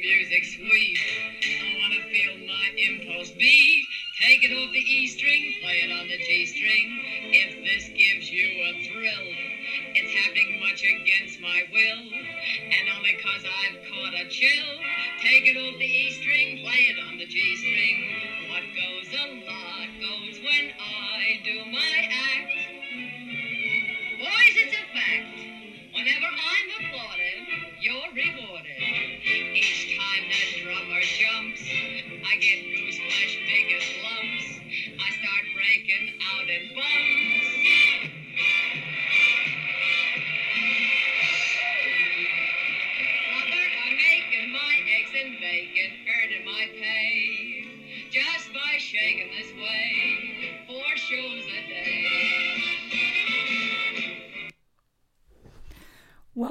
music sweet. I wanna feel my impulse beat. Take it off the E string, play it on the G string. If this gives you a thrill, it's happening much against my will. And only cause I've caught a chill. Take it off the E string, play it on the G string.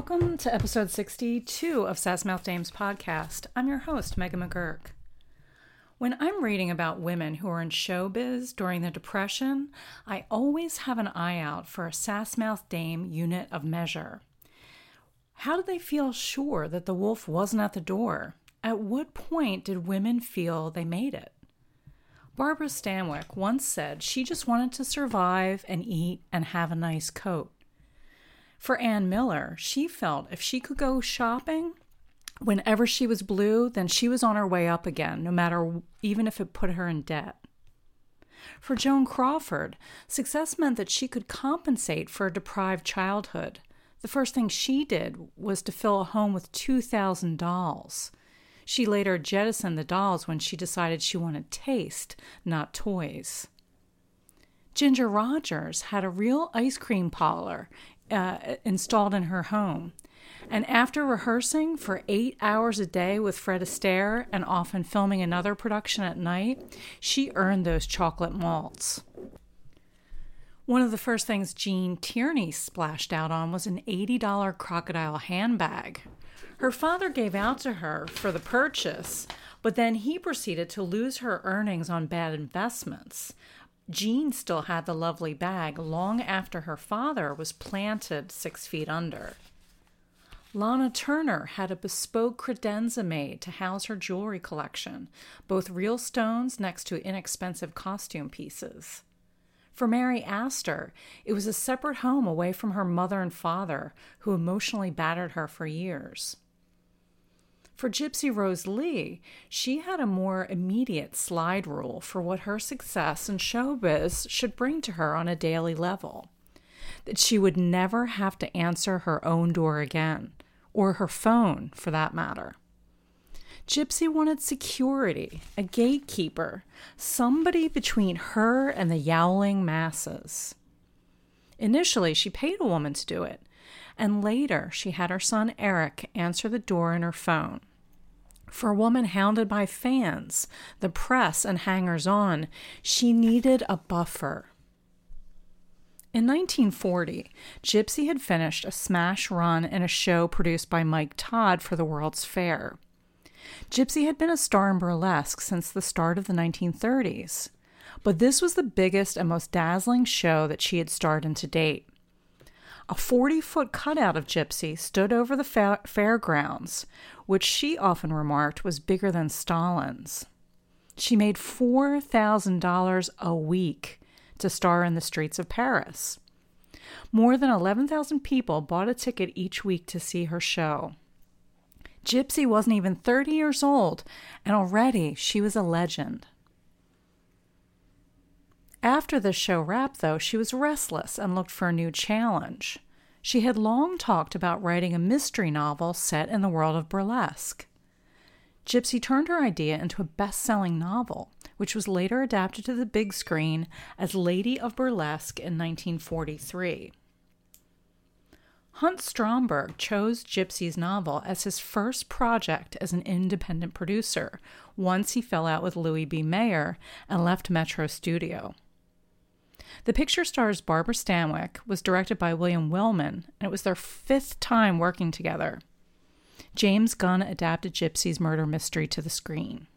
Welcome to episode 62 of Sassmouth Dames podcast. I'm your host, Megan McGurk. When I'm reading about women who are in showbiz during the Depression, I always have an eye out for a Sassmouth Dame unit of measure. How did they feel sure that the wolf wasn't at the door? At what point did women feel they made it? Barbara Stanwyck once said she just wanted to survive and eat and have a nice coat. For Ann Miller, she felt if she could go shopping whenever she was blue, then she was on her way up again, no matter even if it put her in debt. For Joan Crawford, success meant that she could compensate for a deprived childhood. The first thing she did was to fill a home with 2,000 dolls. She later jettisoned the dolls when she decided she wanted taste, not toys. Ginger Rogers had a real ice cream parlor uh, installed in her home. And after rehearsing for eight hours a day with Fred Astaire and often filming another production at night, she earned those chocolate malts. One of the first things Gene Tierney splashed out on was an $80 crocodile handbag. Her father gave out to her for the purchase, but then he proceeded to lose her earnings on bad investments. Gene still had the lovely bag long after her father was planted six feet under. Lana Turner had a bespoke credenza made to house her jewelry collection, both real stones next to inexpensive costume pieces. For Mary Astor, it was a separate home away from her mother and father, who emotionally battered her for years. For Gypsy Rose Lee, she had a more immediate slide rule for what her success in showbiz should bring to her on a daily level. That she would never have to answer her own door again, or her phone for that matter. Gypsy wanted security, a gatekeeper, somebody between her and the yowling masses. Initially, she paid a woman to do it, and later she had her son Eric answer the door in her phone. For a woman hounded by fans, the press, and hangers on, she needed a buffer. In 1940, Gypsy had finished a smash run in a show produced by Mike Todd for the World's Fair. Gypsy had been a star in burlesque since the start of the 1930s, but this was the biggest and most dazzling show that she had starred in to date. A 40 foot cutout of Gypsy stood over the fa- fairgrounds, which she often remarked was bigger than Stalin's. She made $4,000 a week to star in the streets of Paris. More than 11,000 people bought a ticket each week to see her show. Gypsy wasn't even 30 years old, and already she was a legend. After the show wrapped, though, she was restless and looked for a new challenge. She had long talked about writing a mystery novel set in the world of burlesque. Gypsy turned her idea into a best selling novel, which was later adapted to the big screen as Lady of Burlesque in 1943. Hunt Stromberg chose Gypsy's novel as his first project as an independent producer once he fell out with Louis B. Mayer and left Metro Studio. The picture stars Barbara Stanwyck, was directed by William Wellman, and it was their fifth time working together. James Gunn adapted Gypsy's murder mystery to the screen.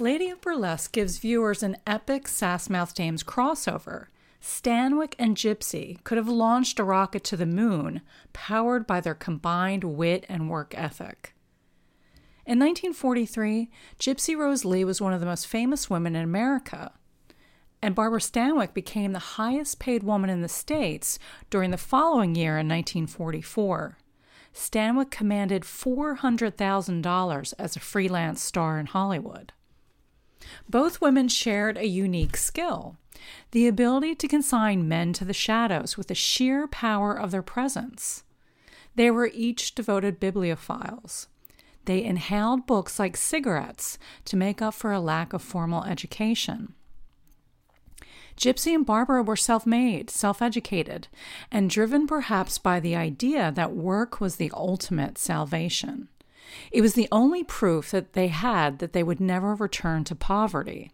Lady of Burlesque gives viewers an epic Sassmouth Dames crossover. Stanwyck and Gypsy could have launched a rocket to the moon, powered by their combined wit and work ethic. In 1943, Gypsy Rose Lee was one of the most famous women in America. And Barbara Stanwyck became the highest paid woman in the States during the following year in 1944. Stanwyck commanded $400,000 as a freelance star in Hollywood. Both women shared a unique skill the ability to consign men to the shadows with the sheer power of their presence. They were each devoted bibliophiles. They inhaled books like cigarettes to make up for a lack of formal education. Gypsy and Barbara were self made, self educated, and driven perhaps by the idea that work was the ultimate salvation. It was the only proof that they had that they would never return to poverty.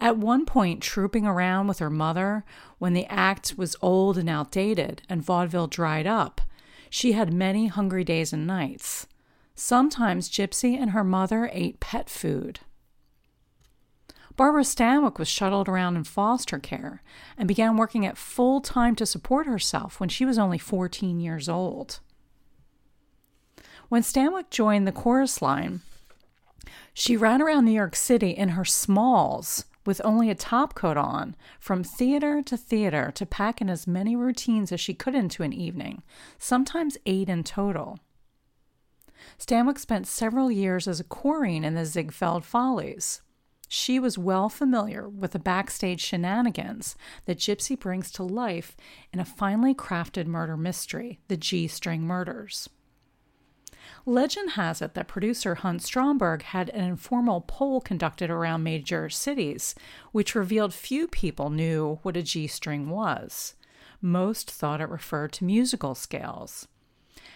At one point, trooping around with her mother, when the act was old and outdated and vaudeville dried up, she had many hungry days and nights. Sometimes Gypsy and her mother ate pet food. Barbara Stanwyck was shuttled around in foster care and began working at full time to support herself when she was only 14 years old. When Stanwyck joined the chorus line, she ran around New York City in her smalls with only a top coat on, from theater to theater to pack in as many routines as she could into an evening, sometimes eight in total. Stanwyck spent several years as a chorine in the Ziegfeld Follies. She was well familiar with the backstage shenanigans that Gypsy brings to life in a finely crafted murder mystery, The G String Murders. Legend has it that producer Hunt Stromberg had an informal poll conducted around major cities, which revealed few people knew what a G string was. Most thought it referred to musical scales.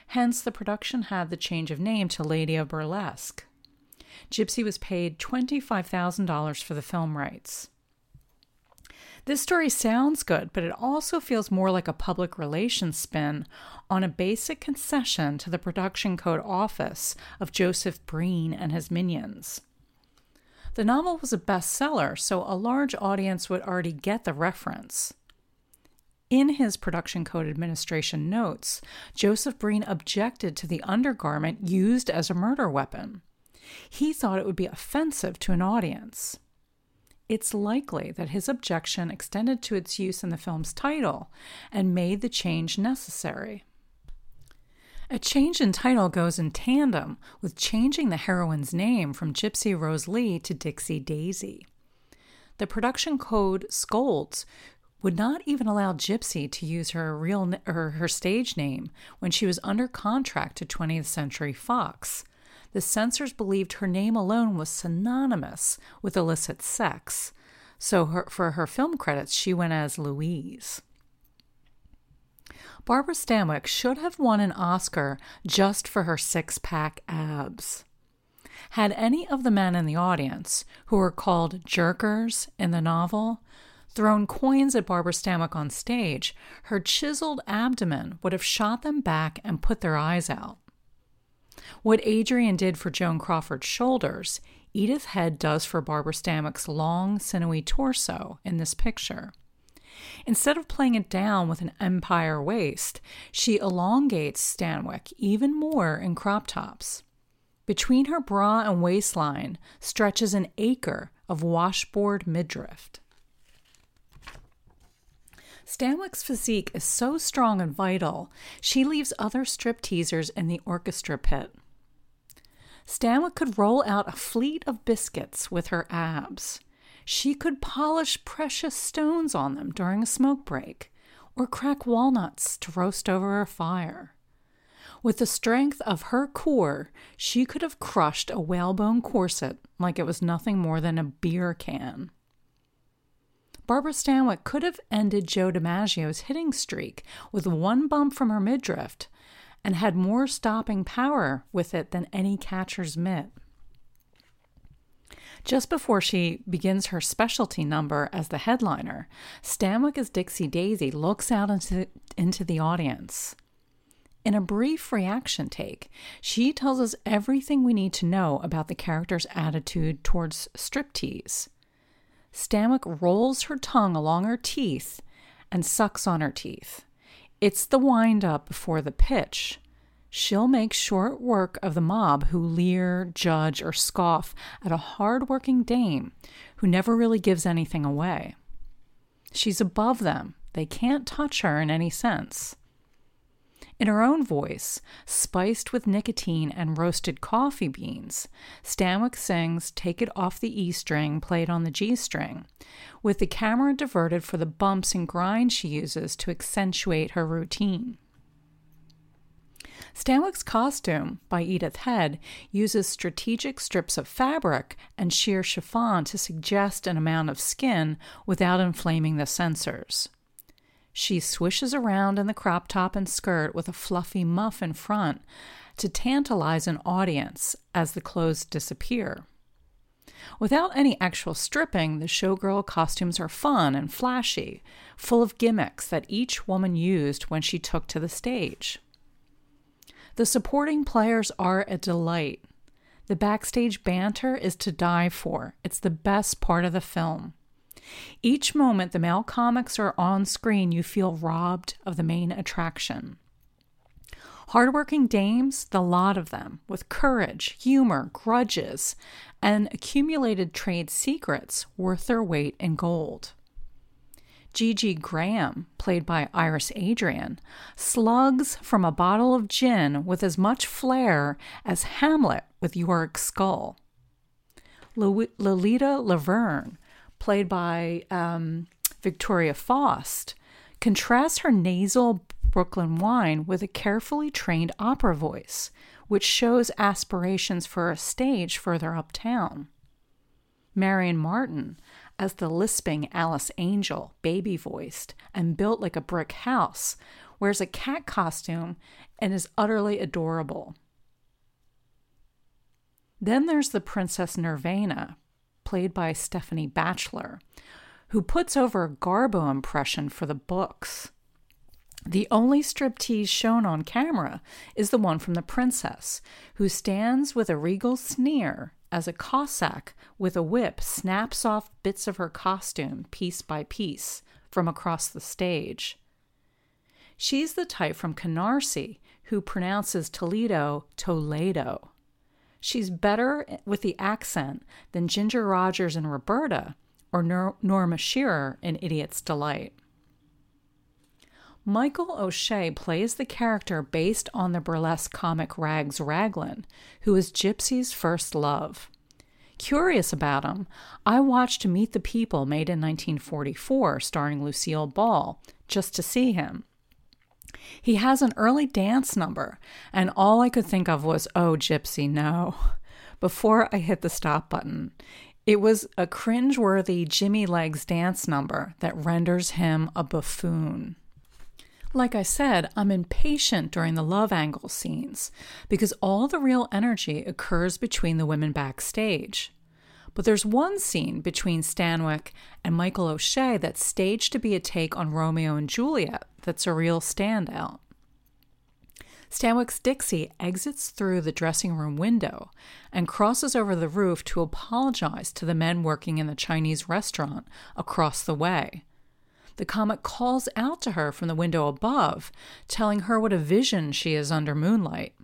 Hence, the production had the change of name to Lady of Burlesque. Gypsy was paid $25,000 for the film rights. This story sounds good, but it also feels more like a public relations spin on a basic concession to the production code office of Joseph Breen and his minions. The novel was a bestseller, so a large audience would already get the reference. In his production code administration notes, Joseph Breen objected to the undergarment used as a murder weapon. He thought it would be offensive to an audience it's likely that his objection extended to its use in the film's title and made the change necessary. A change in title goes in tandem with changing the heroine's name from Gypsy Rose Lee to Dixie Daisy. The production code scolds would not even allow Gypsy to use her real or her stage name when she was under contract to 20th Century Fox, the censors believed her name alone was synonymous with illicit sex, so her, for her film credits, she went as Louise. Barbara Stanwyck should have won an Oscar just for her six pack abs. Had any of the men in the audience, who were called jerkers in the novel, thrown coins at Barbara Stanwyck on stage, her chiseled abdomen would have shot them back and put their eyes out. What Adrian did for Joan Crawford's shoulders, Edith Head does for Barbara Stanwyck's long, sinewy torso in this picture. Instead of playing it down with an empire waist, she elongates Stanwyck even more in crop tops. Between her bra and waistline stretches an acre of washboard midriff. Stanwyck's physique is so strong and vital, she leaves other strip teasers in the orchestra pit. Stanwyck could roll out a fleet of biscuits with her abs. She could polish precious stones on them during a smoke break, or crack walnuts to roast over a fire. With the strength of her core, she could have crushed a whalebone corset like it was nothing more than a beer can. Barbara Stanwyck could have ended Joe DiMaggio's hitting streak with one bump from her midriff and had more stopping power with it than any catcher's mitt. Just before she begins her specialty number as the headliner, Stanwyck as Dixie Daisy looks out into, into the audience. In a brief reaction take, she tells us everything we need to know about the character's attitude towards striptease. Stanwyck rolls her tongue along her teeth and sucks on her teeth. It's the wind up before the pitch. She'll make short work of the mob who leer, judge, or scoff at a hard working dame who never really gives anything away. She's above them, they can't touch her in any sense. In her own voice, spiced with nicotine and roasted coffee beans, Stanwyck sings Take It Off the E string played on the G string, with the camera diverted for the bumps and grinds she uses to accentuate her routine. Stanwyck's costume, by Edith Head, uses strategic strips of fabric and sheer chiffon to suggest an amount of skin without inflaming the censors. She swishes around in the crop top and skirt with a fluffy muff in front to tantalize an audience as the clothes disappear. Without any actual stripping, the showgirl costumes are fun and flashy, full of gimmicks that each woman used when she took to the stage. The supporting players are a delight. The backstage banter is to die for. It's the best part of the film. Each moment the male comics are on screen, you feel robbed of the main attraction. Hardworking dames, the lot of them, with courage, humor, grudges, and accumulated trade secrets worth their weight in gold. Gigi Graham, played by Iris Adrian, slugs from a bottle of gin with as much flair as Hamlet with Yorick's skull. Lolita Laverne, played by um, Victoria Faust, contrasts her nasal Brooklyn whine with a carefully trained opera voice, which shows aspirations for a stage further uptown. Marion Martin, as the lisping Alice Angel, baby voiced and built like a brick house, wears a cat costume and is utterly adorable. Then there's the Princess Nirvana, played by Stephanie Batchelor, who puts over a Garbo impression for the books. The only striptease shown on camera is the one from the princess, who stands with a regal sneer as a Cossack with a whip snaps off bits of her costume piece by piece from across the stage. She's the type from Canarsie who pronounces Toledo Toledo. She's better with the accent than Ginger Rogers and Roberta or Norma Shearer in Idiot's Delight. Michael O'Shea plays the character based on the burlesque comic Rags Raglan, who is Gypsy's first love. Curious about him, I watched Meet the People made in 1944, starring Lucille Ball, just to see him. He has an early dance number, and all I could think of was, oh, Gypsy, no, before I hit the stop button. It was a cringe-worthy Jimmy Legs dance number that renders him a buffoon. Like I said, I'm impatient during the love angle scenes because all the real energy occurs between the women backstage. But there's one scene between Stanwyck and Michael O'Shea that's staged to be a take on Romeo and Juliet that's a real standout. Stanwyck's Dixie exits through the dressing room window and crosses over the roof to apologize to the men working in the Chinese restaurant across the way the comet calls out to her from the window above, telling her what a vision she is under moonlight.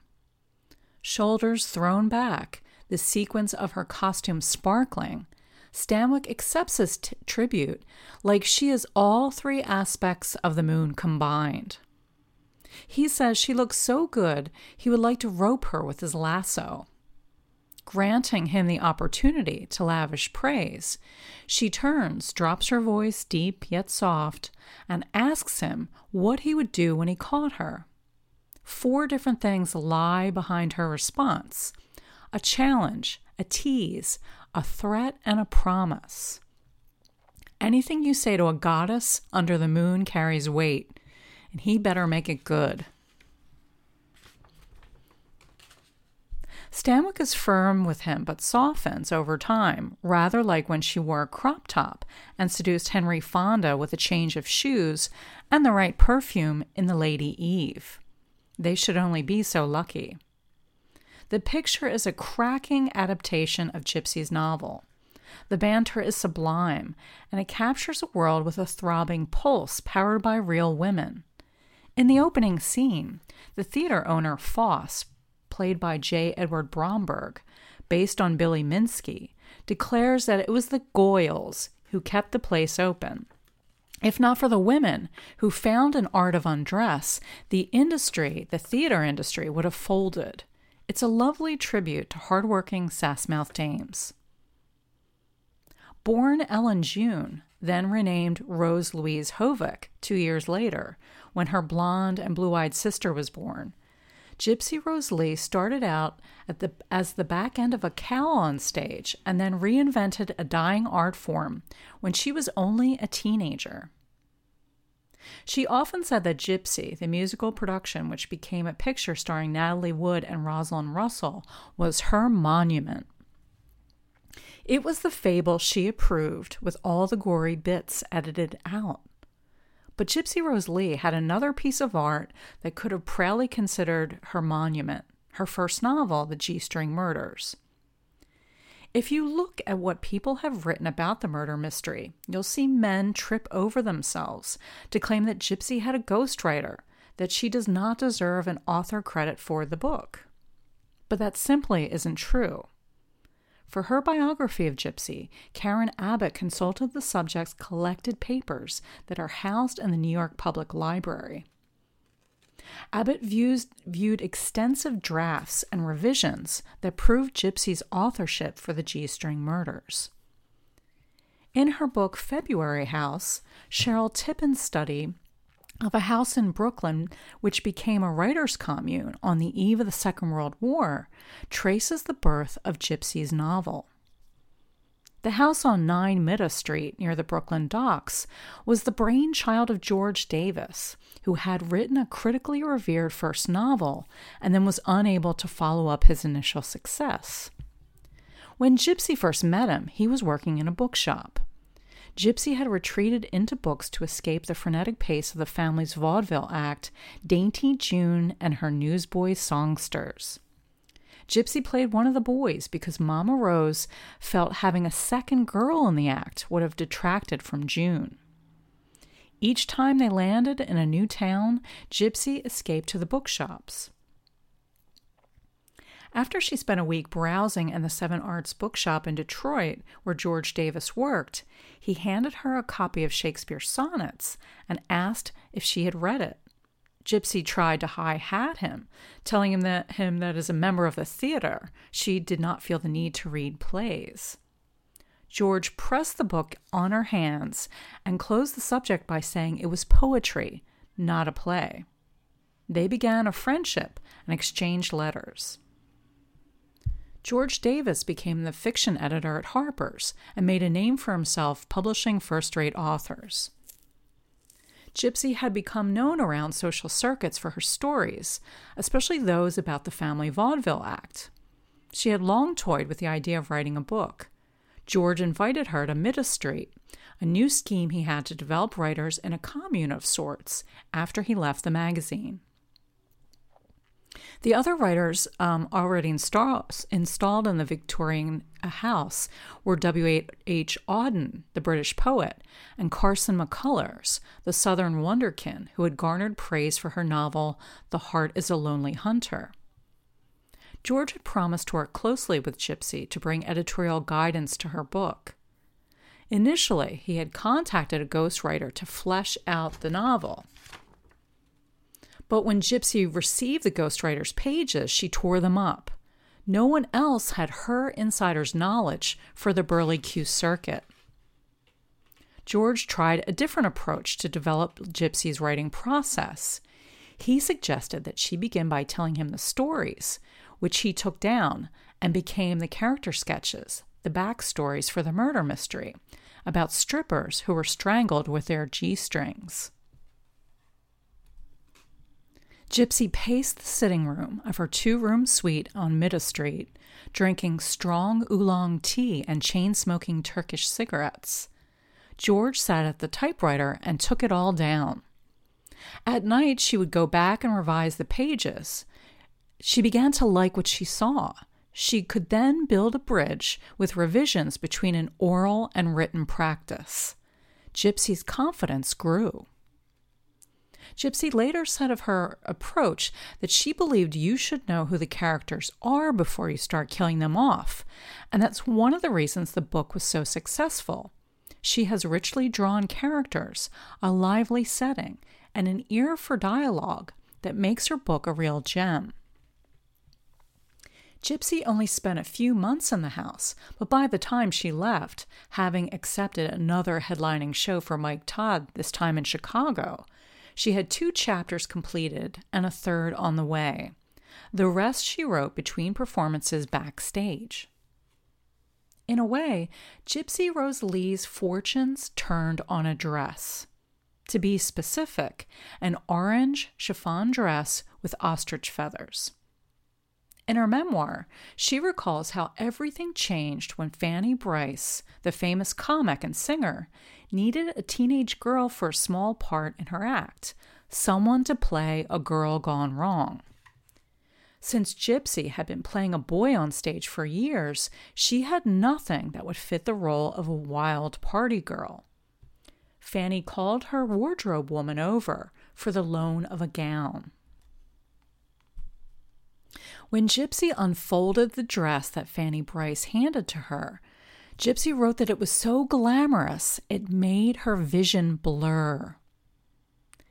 Shoulders thrown back, the sequence of her costume sparkling, Stanwyck accepts his t- tribute like she is all three aspects of the moon combined. He says she looks so good he would like to rope her with his lasso granting him the opportunity to lavish praise, she turns, drops her voice deep yet soft, and asks him what he would do when he caught her. Four different things lie behind her response a challenge, a tease, a threat, and a promise. Anything you say to a goddess under the moon carries weight, and he better make it good. Stanwyck is firm with him but softens over time, rather like when she wore a crop top and seduced Henry Fonda with a change of shoes and the right perfume in The Lady Eve. They should only be so lucky. The picture is a cracking adaptation of Gypsy's novel. The banter is sublime, and it captures a world with a throbbing pulse powered by real women. In the opening scene, the theater owner Foss, played by J. Edward Bromberg, based on Billy Minsky, declares that it was the Goyles who kept the place open. If not for the women who found an art of undress, the industry, the theater industry, would have folded. It's a lovely tribute to hardworking Sassmouth dames. Born Ellen June, then renamed Rose Louise Hovick two years later, when her blonde and blue eyed sister was born, Gypsy Rose Lee started out the, as the back end of a cow on stage and then reinvented a dying art form when she was only a teenager. She often said that Gypsy, the musical production which became a picture starring Natalie Wood and Rosalind Russell, was her monument. It was the fable she approved, with all the gory bits edited out. But Gypsy Rose Lee had another piece of art that could have proudly considered her monument, her first novel, The G String Murders. If you look at what people have written about the murder mystery, you'll see men trip over themselves to claim that Gypsy had a ghostwriter, that she does not deserve an author credit for the book. But that simply isn't true. For her biography of Gypsy, Karen Abbott consulted the subject's collected papers that are housed in the New York Public Library. Abbott views, viewed extensive drafts and revisions that proved Gypsy's authorship for the G string murders. In her book February House, Sherill Tippins' study of a house in Brooklyn, which became a writer's commune on the eve of the Second World War, traces the birth of Gypsy's novel. The house on 9 Middagh Street near the Brooklyn docks was the brainchild of George Davis, who had written a critically revered first novel and then was unable to follow up his initial success. When Gypsy first met him, he was working in a bookshop. Gypsy had retreated into books to escape the frenetic pace of the family's vaudeville act, Dainty June and her newsboy songsters. Gypsy played one of the boys because Mama Rose felt having a second girl in the act would have detracted from June. Each time they landed in a new town, Gypsy escaped to the bookshops. After she spent a week browsing in the Seven Arts bookshop in Detroit, where George Davis worked, he handed her a copy of Shakespeare's sonnets and asked if she had read it. Gypsy tried to high hat him, telling him that, him that as a member of the theater, she did not feel the need to read plays. George pressed the book on her hands and closed the subject by saying it was poetry, not a play. They began a friendship and exchanged letters. George Davis became the fiction editor at Harper's and made a name for himself publishing first rate authors. Gypsy had become known around social circuits for her stories, especially those about the Family Vaudeville Act. She had long toyed with the idea of writing a book. George invited her to Middagh Street, a new scheme he had to develop writers in a commune of sorts after he left the magazine. The other writers um, already install, installed in the Victorian house were W.H. Auden, the British poet, and Carson McCullers, the Southern wonderkin, who had garnered praise for her novel The Heart is a Lonely Hunter. George had promised to work closely with Gypsy to bring editorial guidance to her book. Initially, he had contacted a ghostwriter to flesh out the novel. But when Gypsy received the ghostwriter's pages, she tore them up. No one else had her insider's knowledge for the Burley Q circuit. George tried a different approach to develop Gypsy's writing process. He suggested that she begin by telling him the stories, which he took down and became the character sketches, the backstories for the murder mystery, about strippers who were strangled with their G strings. Gypsy paced the sitting room of her two room suite on Middagh Street, drinking strong oolong tea and chain smoking Turkish cigarettes. George sat at the typewriter and took it all down. At night, she would go back and revise the pages. She began to like what she saw. She could then build a bridge with revisions between an oral and written practice. Gypsy's confidence grew. Gypsy later said of her approach that she believed you should know who the characters are before you start killing them off, and that's one of the reasons the book was so successful. She has richly drawn characters, a lively setting, and an ear for dialogue that makes her book a real gem. Gypsy only spent a few months in the house, but by the time she left, having accepted another headlining show for Mike Todd, this time in Chicago, she had two chapters completed and a third on the way. The rest she wrote between performances backstage. In a way, Gypsy Rose Lee's fortunes turned on a dress. To be specific, an orange chiffon dress with ostrich feathers. In her memoir, she recalls how everything changed when Fanny Brice, the famous comic and singer, needed a teenage girl for a small part in her act, someone to play a girl gone wrong. Since Gypsy had been playing a boy on stage for years, she had nothing that would fit the role of a wild party girl. Fanny called her wardrobe woman over for the loan of a gown. When Gypsy unfolded the dress that Fanny Brice handed to her, Gypsy wrote that it was so glamorous it made her vision blur.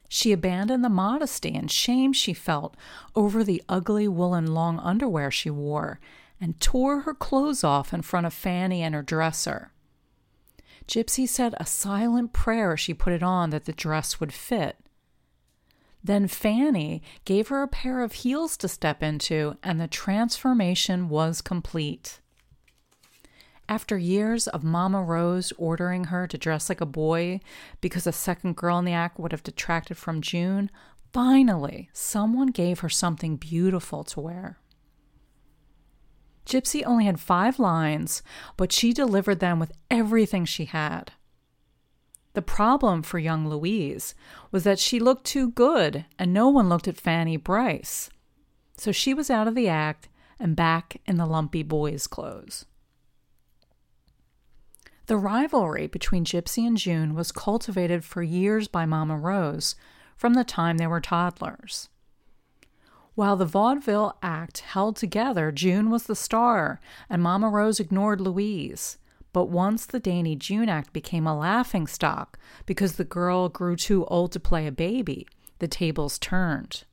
She abandoned the modesty and shame she felt over the ugly woolen long underwear she wore and tore her clothes off in front of Fanny and her dresser. Gypsy said a silent prayer as she put it on that the dress would fit. Then Fanny gave her a pair of heels to step into, and the transformation was complete. After years of Mama Rose ordering her to dress like a boy because a second girl in the act would have detracted from June, finally someone gave her something beautiful to wear. Gypsy only had five lines, but she delivered them with everything she had. The problem for young Louise was that she looked too good and no one looked at Fanny Brice. So she was out of the act and back in the lumpy boys' clothes. The rivalry between Gypsy and June was cultivated for years by Mama Rose from the time they were toddlers. While the vaudeville act held together, June was the star, and Mama Rose ignored Louise. But once the Dainty June Act became a laughing stock because the girl grew too old to play a baby, the tables turned.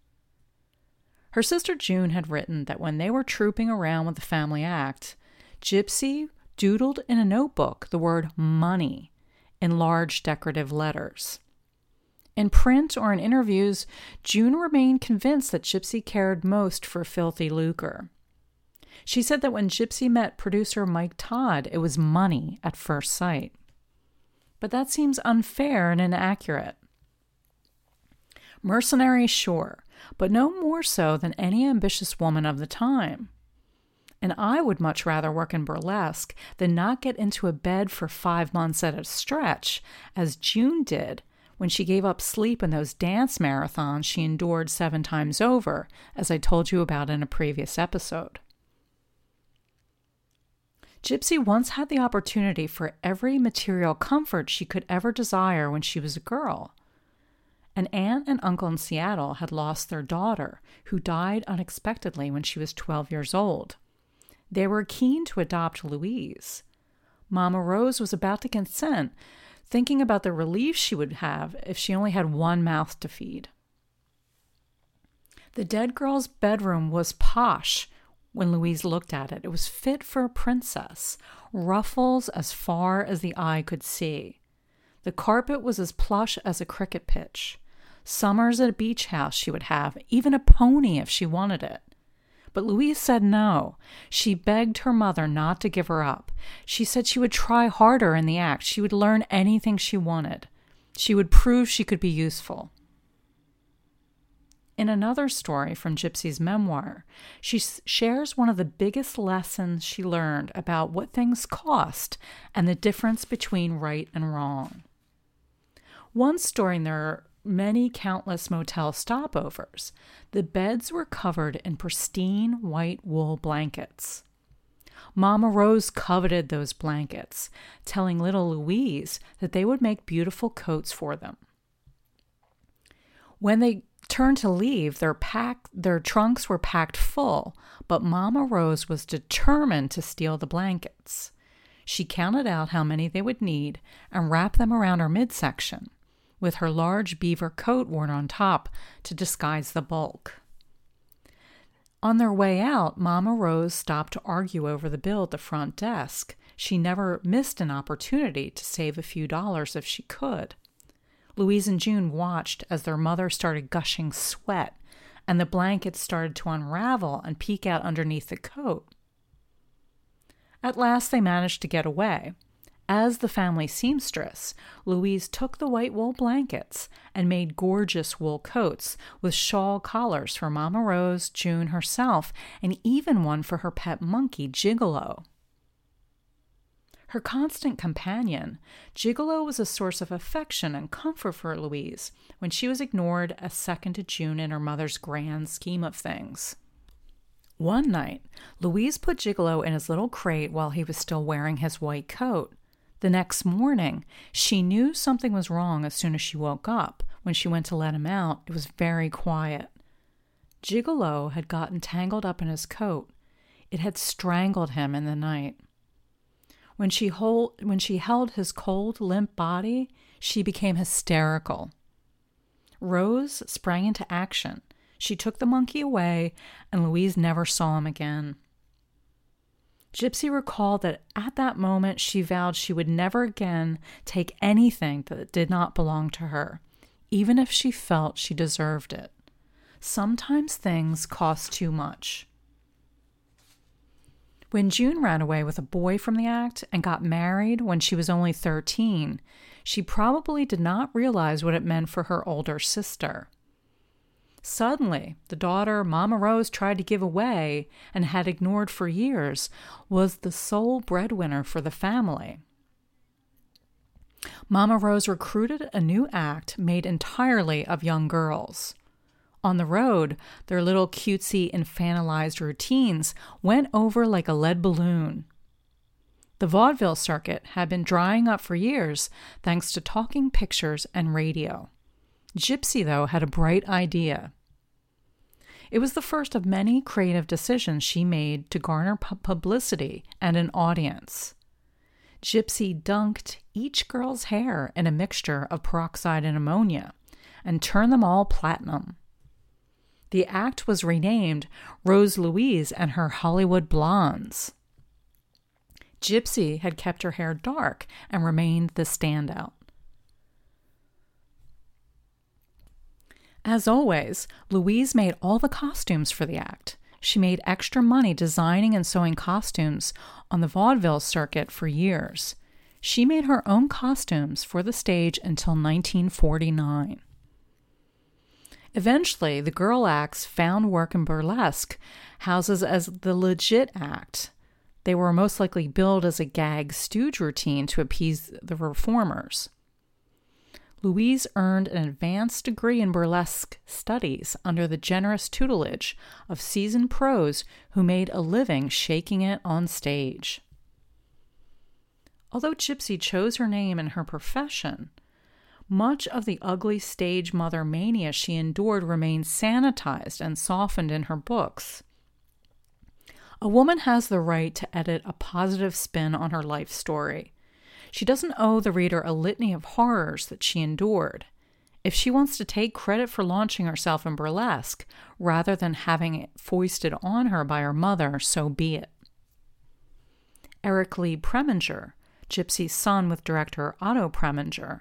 Her sister June had written that when they were trooping around with the family act, Gypsy doodled in a notebook the word money in large decorative letters. In print or in interviews, June remained convinced that Gypsy cared most for filthy lucre. She said that when Gypsy met producer Mike Todd, it was money at first sight. But that seems unfair and inaccurate. Mercenary, sure, but no more so than any ambitious woman of the time. And I would much rather work in burlesque than not get into a bed for five months at a stretch, as June did when she gave up sleep in those dance marathons she endured seven times over, as I told you about in a previous episode. Gypsy once had the opportunity for every material comfort she could ever desire when she was a girl. An aunt and uncle in Seattle had lost their daughter, who died unexpectedly when she was 12 years old. They were keen to adopt Louise. Mama Rose was about to consent, thinking about the relief she would have if she only had one mouth to feed. The dead girl's bedroom was posh when Louise looked at it. It was fit for a princess, ruffles as far as the eye could see. The carpet was as plush as a cricket pitch. Summers at a beach house she would have, even a pony if she wanted it. But Louise said no. She begged her mother not to give her up. She said she would try harder in the act. She would learn anything she wanted. She would prove she could be useful. In another story from Gypsy's memoir, she shares one of the biggest lessons she learned about what things cost and the difference between right and wrong. Once during their many countless motel stopovers, the beds were covered in pristine white wool blankets. Mama Rose coveted those blankets, telling little Louise that they would make beautiful coats for them. When they turned to leave, their pack their trunks were packed full, but Mama Rose was determined to steal the blankets. She counted out how many they would need and wrapped them around her midsection, with her large beaver coat worn on top to disguise the bulk. On their way out, Mama Rose stopped to argue over the bill at the front desk. She never missed an opportunity to save a few dollars if she could. Louise and June watched as their mother started gushing sweat and the blankets started to unravel and peek out underneath the coat. At last they managed to get away. As the family seamstress, Louise took the white wool blankets and made gorgeous wool coats with shawl collars for Mama Rose, June herself, and even one for her pet monkey, Gigolo. Her constant companion, Gigolo was a source of affection and comfort for Louise when she was ignored a second to June in her mother's grand scheme of things. One night, Louise put Gigolo in his little crate while he was still wearing his white coat. The next morning, she knew something was wrong as soon as she woke up. When she went to let him out, it was very quiet. Gigolo had gotten tangled up in his coat. It had strangled him in the night. When she, hold, when she held his cold, limp body, she became hysterical. Rose sprang into action. She took the monkey away, and Louise never saw him again. Gypsy recalled that at that moment she vowed she would never again take anything that did not belong to her, even if she felt she deserved it. Sometimes things cost too much. When June ran away with a boy from the act and got married when she was only 13, she probably did not realize what it meant for her older sister. Suddenly, the daughter Mama Rose tried to give away and had ignored for years was the sole breadwinner for the family. Mama Rose recruited a new act made entirely of young girls. On the road, their little cutesy infantilized routines went over like a lead balloon. The vaudeville circuit had been drying up for years thanks to talking pictures and radio. Gypsy, though, had a bright idea. It was the first of many creative decisions she made to garner publicity and an audience. Gypsy dunked each girl's hair in a mixture of peroxide and ammonia and turned them all platinum. The act was renamed Rose Louise and her Hollywood Blondes. Gypsy had kept her hair dark and remained the standout. As always, Louise made all the costumes for the act. She made extra money designing and sewing costumes on the vaudeville circuit for years. She made her own costumes for the stage until 1949. Eventually, the girl acts found work in burlesque houses as the legit act. They were most likely billed as a gag stooge routine to appease the reformers. Louise earned an advanced degree in burlesque studies under the generous tutelage of seasoned pros who made a living shaking it on stage. Although Gypsy chose her name and her profession, much of the ugly stage mother mania she endured remains sanitized and softened in her books. A woman has the right to edit a positive spin on her life story. She doesn't owe the reader a litany of horrors that she endured. If she wants to take credit for launching herself in burlesque rather than having it foisted on her by her mother, so be it. Eric Lee Preminger, Gypsy's son with director Otto Preminger,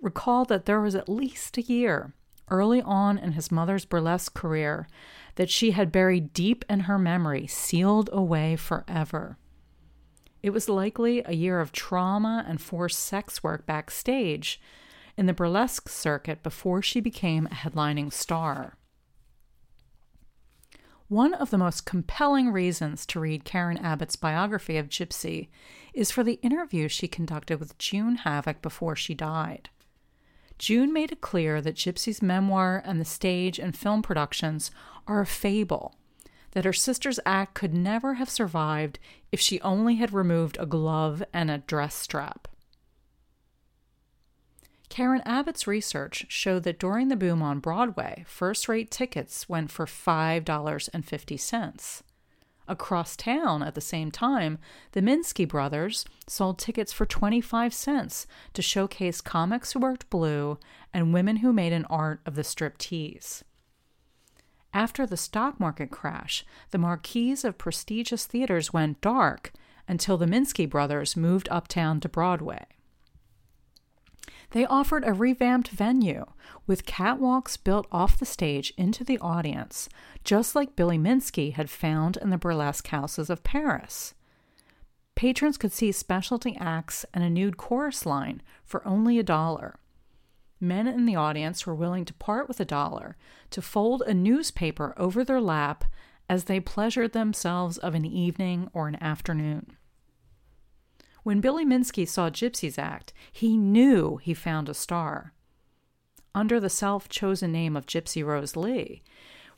recalled that there was at least a year early on in his mother's burlesque career that she had buried deep in her memory, sealed away forever. It was likely a year of trauma and forced sex work backstage in the burlesque circuit before she became a headlining star. One of the most compelling reasons to read Karen Abbott's biography of Gypsy is for the interview she conducted with June Havoc before she died. June made it clear that Gypsy's memoir and the stage and film productions are a fable, that her sister's act could never have survived if she only had removed a glove and a dress strap. Karen Abbott's research showed that during the boom on Broadway, first rate tickets went for $5.50. Across town at the same time, the Minsky brothers sold tickets for 25 cents to showcase comics who worked blue and women who made an art of the striptease. After the stock market crash, the marquees of prestigious theaters went dark until the Minsky brothers moved uptown to Broadway. They offered a revamped venue with catwalks built off the stage into the audience, just like Billy Minsky had found in the burlesque houses of Paris. Patrons could see specialty acts and a nude chorus line for only a dollar. Men in the audience were willing to part with a dollar to fold a newspaper over their lap as they pleasured themselves of an evening or an afternoon. When Billy Minsky saw Gypsy's act, he knew he found a star. Under the self chosen name of Gypsy Rose Lee,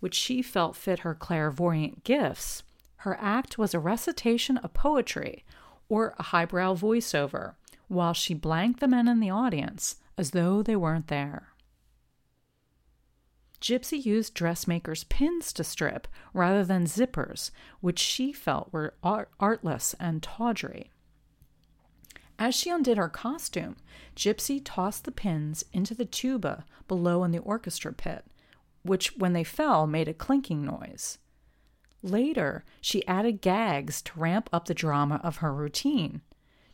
which she felt fit her clairvoyant gifts, her act was a recitation of poetry or a highbrow voiceover, while she blanked the men in the audience as though they weren't there. Gypsy used dressmakers' pins to strip rather than zippers, which she felt were art- artless and tawdry. As she undid her costume, Gypsy tossed the pins into the tuba below in the orchestra pit, which, when they fell, made a clinking noise. Later, she added gags to ramp up the drama of her routine.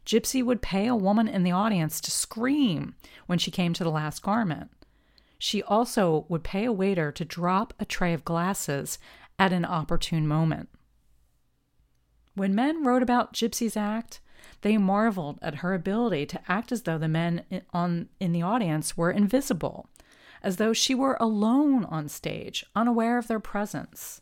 Gypsy would pay a woman in the audience to scream when she came to the last garment. She also would pay a waiter to drop a tray of glasses at an opportune moment. When men wrote about Gypsy's act, they marveled at her ability to act as though the men on, in the audience were invisible, as though she were alone on stage, unaware of their presence.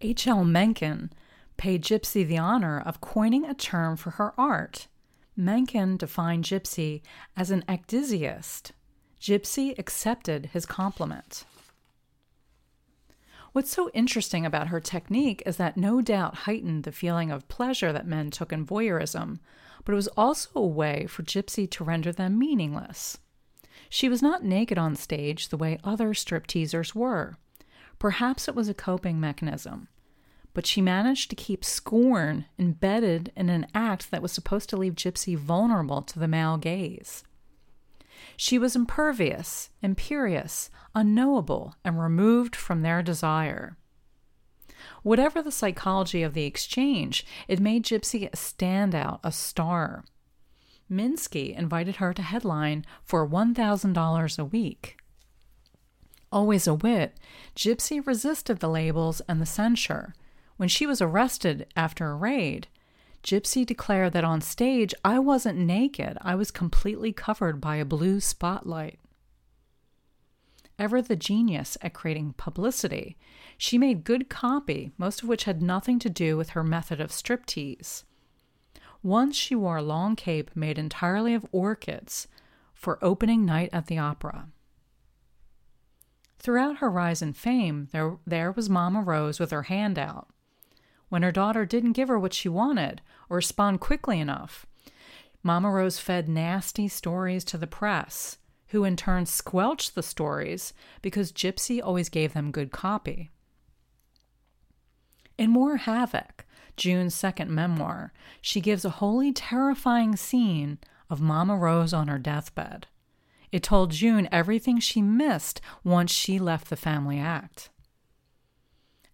H.L. Mencken paid Gypsy the honor of coining a term for her art. Mencken defined Gypsy as an ecdysiast. Gypsy accepted his compliment. What's so interesting about her technique is that no doubt heightened the feeling of pleasure that men took in voyeurism, but it was also a way for Gypsy to render them meaningless. She was not naked on stage the way other stripteasers were. Perhaps it was a coping mechanism, but she managed to keep scorn embedded in an act that was supposed to leave Gypsy vulnerable to the male gaze. She was impervious, imperious, unknowable, and removed from their desire. Whatever the psychology of the exchange, it made Gypsy a standout, a star. Minsky invited her to headline for $1,000 a week. Always a wit, Gypsy resisted the labels and the censure. When she was arrested after a raid, Gypsy declared that on stage I wasn't naked, I was completely covered by a blue spotlight. Ever the genius at creating publicity, she made good copy, most of which had nothing to do with her method of striptease. Once she wore a long cape made entirely of orchids for opening night at the opera. Throughout her rise in fame, there, there was Mama Rose with her hand out when her daughter didn't give her what she wanted or respond quickly enough. Mama Rose fed nasty stories to the press, who in turn squelched the stories because Gypsy always gave them good copy. In More Havoc, June's second memoir, she gives a wholly terrifying scene of Mama Rose on her deathbed. It told June everything she missed once she left the family act.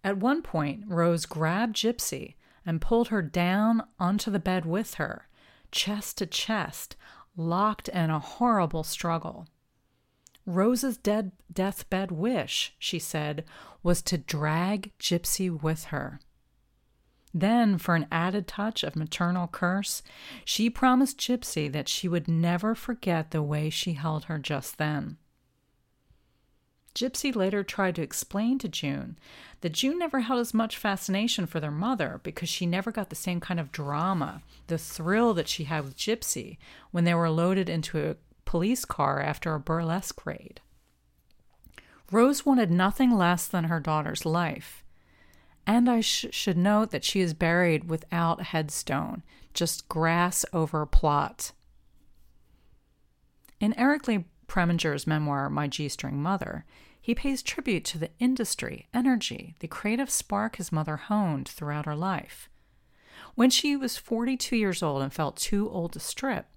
At one point, Rose grabbed Gypsy and pulled her down onto the bed with her, chest to chest, locked in a horrible struggle. Rose's dead deathbed wish, she said, was to drag Gypsy with her. Then, for an added touch of maternal curse, she promised Gypsy that she would never forget the way she held her just then. Gypsy later tried to explain to June that June never held as much fascination for their mother because she never got the same kind of drama, the thrill that she had with Gypsy when they were loaded into a police car after a burlesque raid. Rose wanted nothing less than her daughter's life. And I sh- should note that she is buried without headstone, just grass over plot. In Erik Lee Preminger's memoir, My G String Mother, he pays tribute to the industry, energy, the creative spark his mother honed throughout her life. When she was 42 years old and felt too old to strip,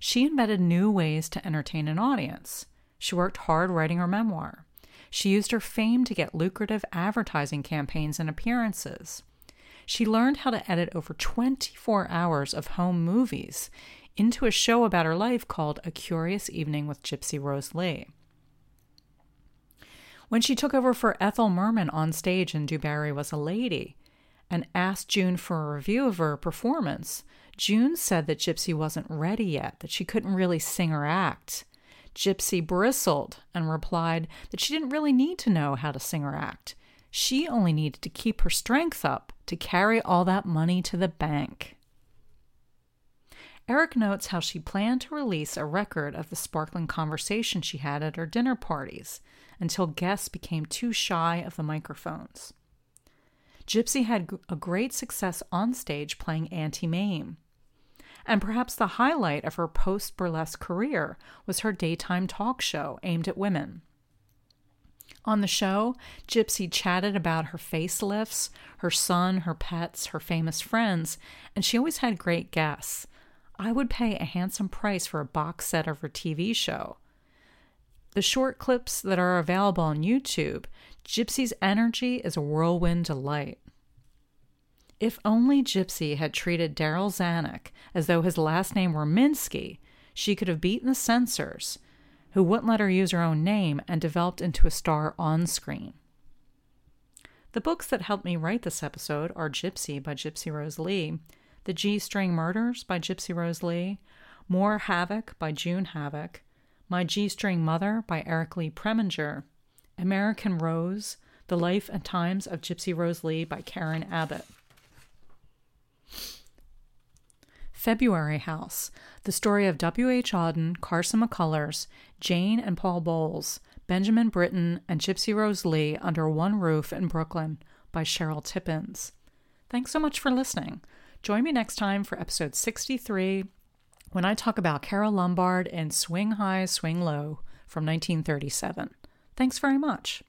she invented new ways to entertain an audience. She worked hard writing her memoir. She used her fame to get lucrative advertising campaigns and appearances. She learned how to edit over 24 hours of home movies into a show about her life called A Curious Evening with Gypsy Rose Lee. When she took over for Ethel Merman on stage in Du Barry Was a Lady and asked June for a review of her performance, June said that Gypsy wasn't ready yet, that she couldn't really sing or act. Gypsy bristled and replied that she didn't really need to know how to sing or act. She only needed to keep her strength up to carry all that money to the bank. Erik notes how she planned to release a record of the sparkling conversation she had at her dinner parties until guests became too shy of the microphones. Gypsy had a great success on stage playing Auntie Mame. And perhaps the highlight of her post burlesque career was her daytime talk show aimed at women. On the show, Gypsy chatted about her facelifts, her son, her pets, her famous friends, and she always had great guests. I would pay a handsome price for a box set of her TV show. The short clips that are available on YouTube, Gypsy's energy is a whirlwind delight. If only Gypsy had treated Darryl Zanuck as though his last name were Minsky, she could have beaten the censors, who wouldn't let her use her own name and developed into a star on screen. The books that helped me write this episode are Gypsy by Gypsy Rose Lee, The G String Murders by Gypsy Rose Lee, More Havoc by June Havoc, My G String Mother by Erik Lee Preminger, American Rose, The Life and Times of Gypsy Rose Lee by Karen Abbott. February House, the story of W.H. Auden, Carson McCullers, Jane and Paul Bowles, Benjamin Britten, and Gypsy Rose Lee under one roof in Brooklyn by Sherill Tippins. Thanks so much for listening. Join me next time for episode 63 when I talk about Carole Lombard in Swing High, Swing Low from 1937. Thanks very much.